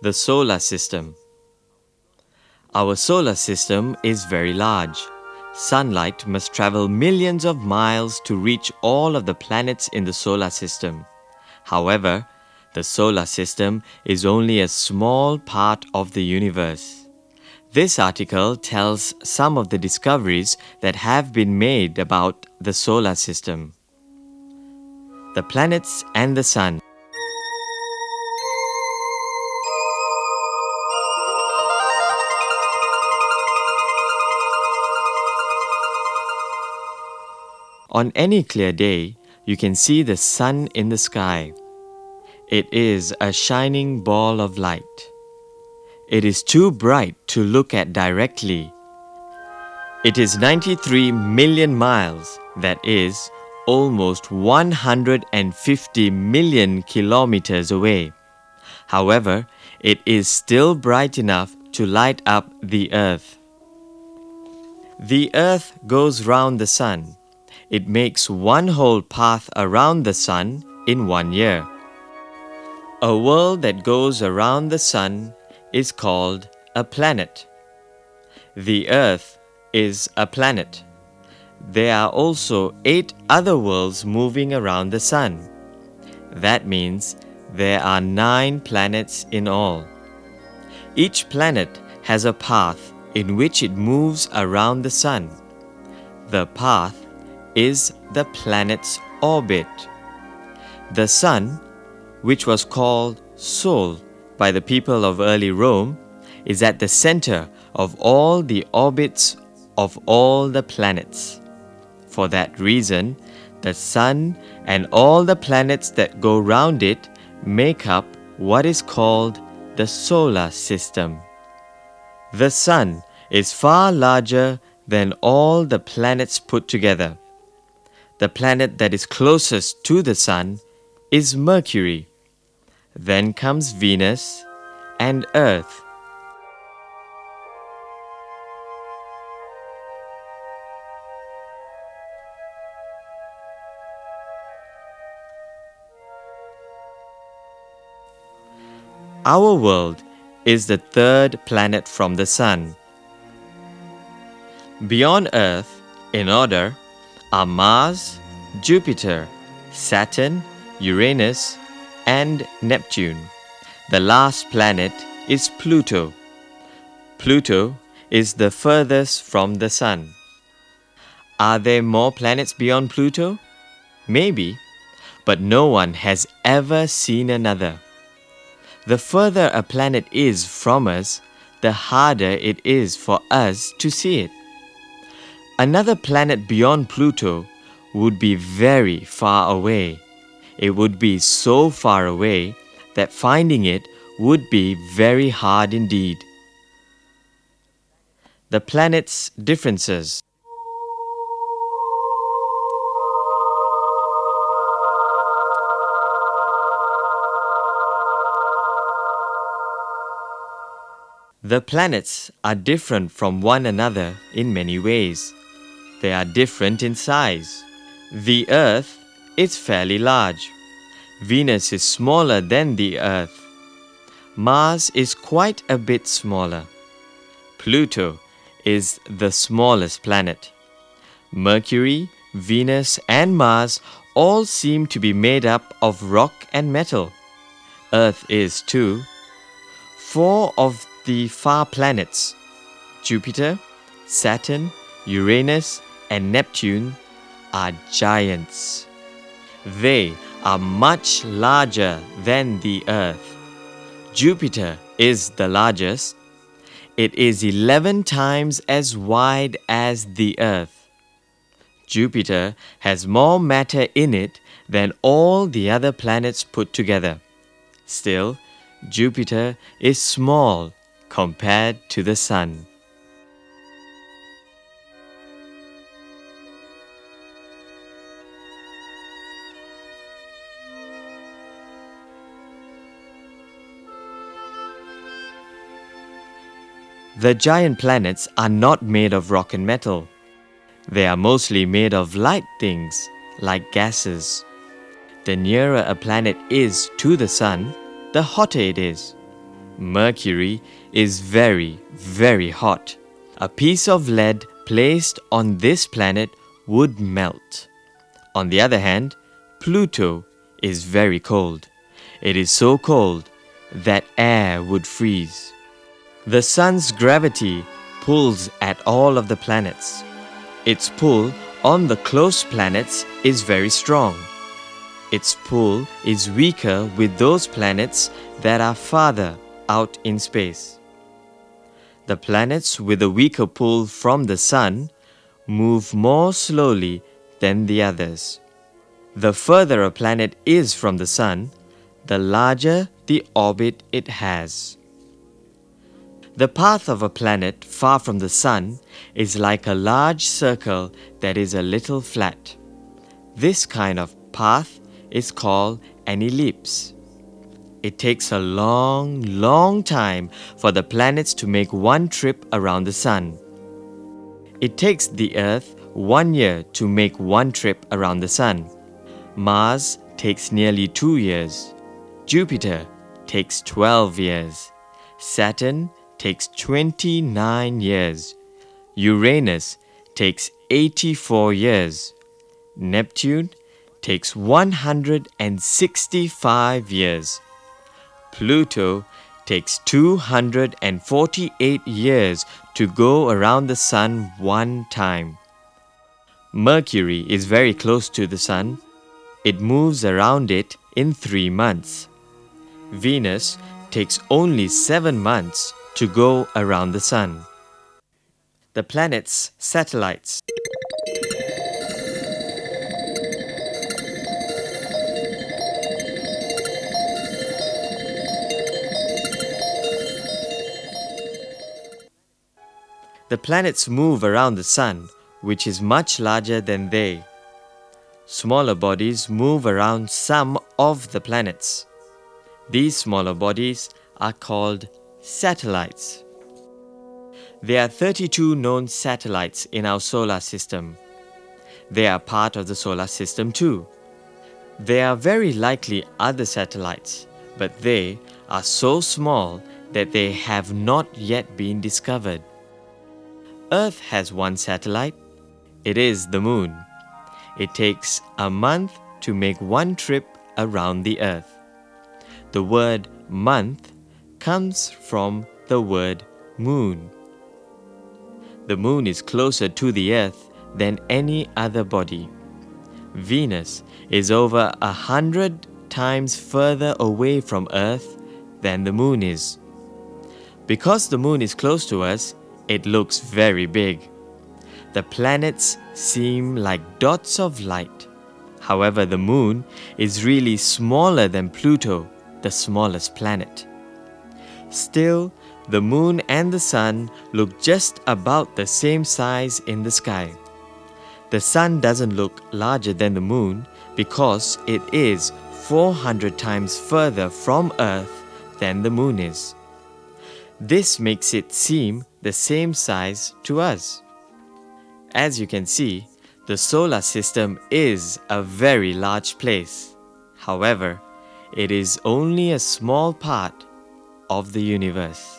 The solar system. Our solar system is very large. Sunlight must travel millions of miles to reach all of the planets in the solar system. However, the solar system is only a small part of the universe. This article tells some of the discoveries that have been made about the solar system. The planets and the sun. On any clear day, you can see the sun in the sky. It is a shining ball of light. It is too bright to look at directly. It is 93 million miles, that is, almost 150 million kilometers away. However, it is still bright enough to light up the earth. The earth goes round the sun it makes one whole path around the sun in one year. A world that goes around the sun is called a planet. The Earth is a planet. There are also eight other worlds moving around the sun. That means there are nine planets in all. Each planet has a path in which it moves around the sun. The path is the planet's orbit. The Sun, which was called Sol by the people of early Rome, is at the center of all the orbits of all the planets. For that reason, the Sun and all the planets that go round it make up what is called the solar system. The Sun is far larger than all the planets put together. The planet that is closest to the Sun is Mercury. Then comes Venus and Earth. Our world is the third planet from the Sun. Beyond Earth, in order, are Mars, Jupiter, Saturn, Uranus, and Neptune. The last planet is Pluto. Pluto is the furthest from the Sun. Are there more planets beyond Pluto? Maybe, but no one has ever seen another. The further a planet is from us, the harder it is for us to see it. Another planet beyond Pluto would be very far away. It would be so far away that finding it would be very hard indeed. The planet's differences. The planets are different from one another in many ways. They are different in size. The Earth is fairly large. Venus is smaller than the Earth. Mars is quite a bit smaller. Pluto is the smallest planet. Mercury, Venus, and Mars all seem to be made up of rock and metal. Earth is too. Four of the far planets Jupiter, Saturn, Uranus, and Neptune are giants. They are much larger than the Earth. Jupiter is the largest. It is 11 times as wide as the Earth. Jupiter has more matter in it than all the other planets put together. Still, Jupiter is small compared to the Sun. The giant planets are not made of rock and metal. They are mostly made of light things, like gases. The nearer a planet is to the Sun, the hotter it is. Mercury is very, very hot. A piece of lead placed on this planet would melt. On the other hand, Pluto is very cold. It is so cold that air would freeze. The Sun's gravity pulls at all of the planets. Its pull on the close planets is very strong. Its pull is weaker with those planets that are farther out in space. The planets with a weaker pull from the Sun move more slowly than the others. The further a planet is from the Sun, the larger the orbit it has. The path of a planet far from the Sun is like a large circle that is a little flat. This kind of path is called an ellipse. It takes a long, long time for the planets to make one trip around the Sun. It takes the Earth one year to make one trip around the Sun. Mars takes nearly two years. Jupiter takes 12 years. Saturn takes 29 years. Uranus takes 84 years. Neptune takes 165 years. Pluto takes 248 years to go around the Sun one time. Mercury is very close to the Sun. It moves around it in three months. Venus takes only seven months to go around the Sun. The planets' satellites. The planets move around the Sun, which is much larger than they. Smaller bodies move around some of the planets. These smaller bodies are called satellites. There are 32 known satellites in our solar system. They are part of the solar system too. There are very likely other satellites, but they are so small that they have not yet been discovered. Earth has one satellite. It is the Moon. It takes a month to make one trip around the Earth. The word month comes from the word moon. The moon is closer to the Earth than any other body. Venus is over a hundred times further away from Earth than the moon is. Because the moon is close to us, it looks very big. The planets seem like dots of light. However, the moon is really smaller than Pluto, the smallest planet. Still, the moon and the sun look just about the same size in the sky. The sun doesn't look larger than the moon because it is 400 times further from Earth than the moon is. This makes it seem the same size to us. As you can see, the solar system is a very large place. However, it is only a small part of the universe.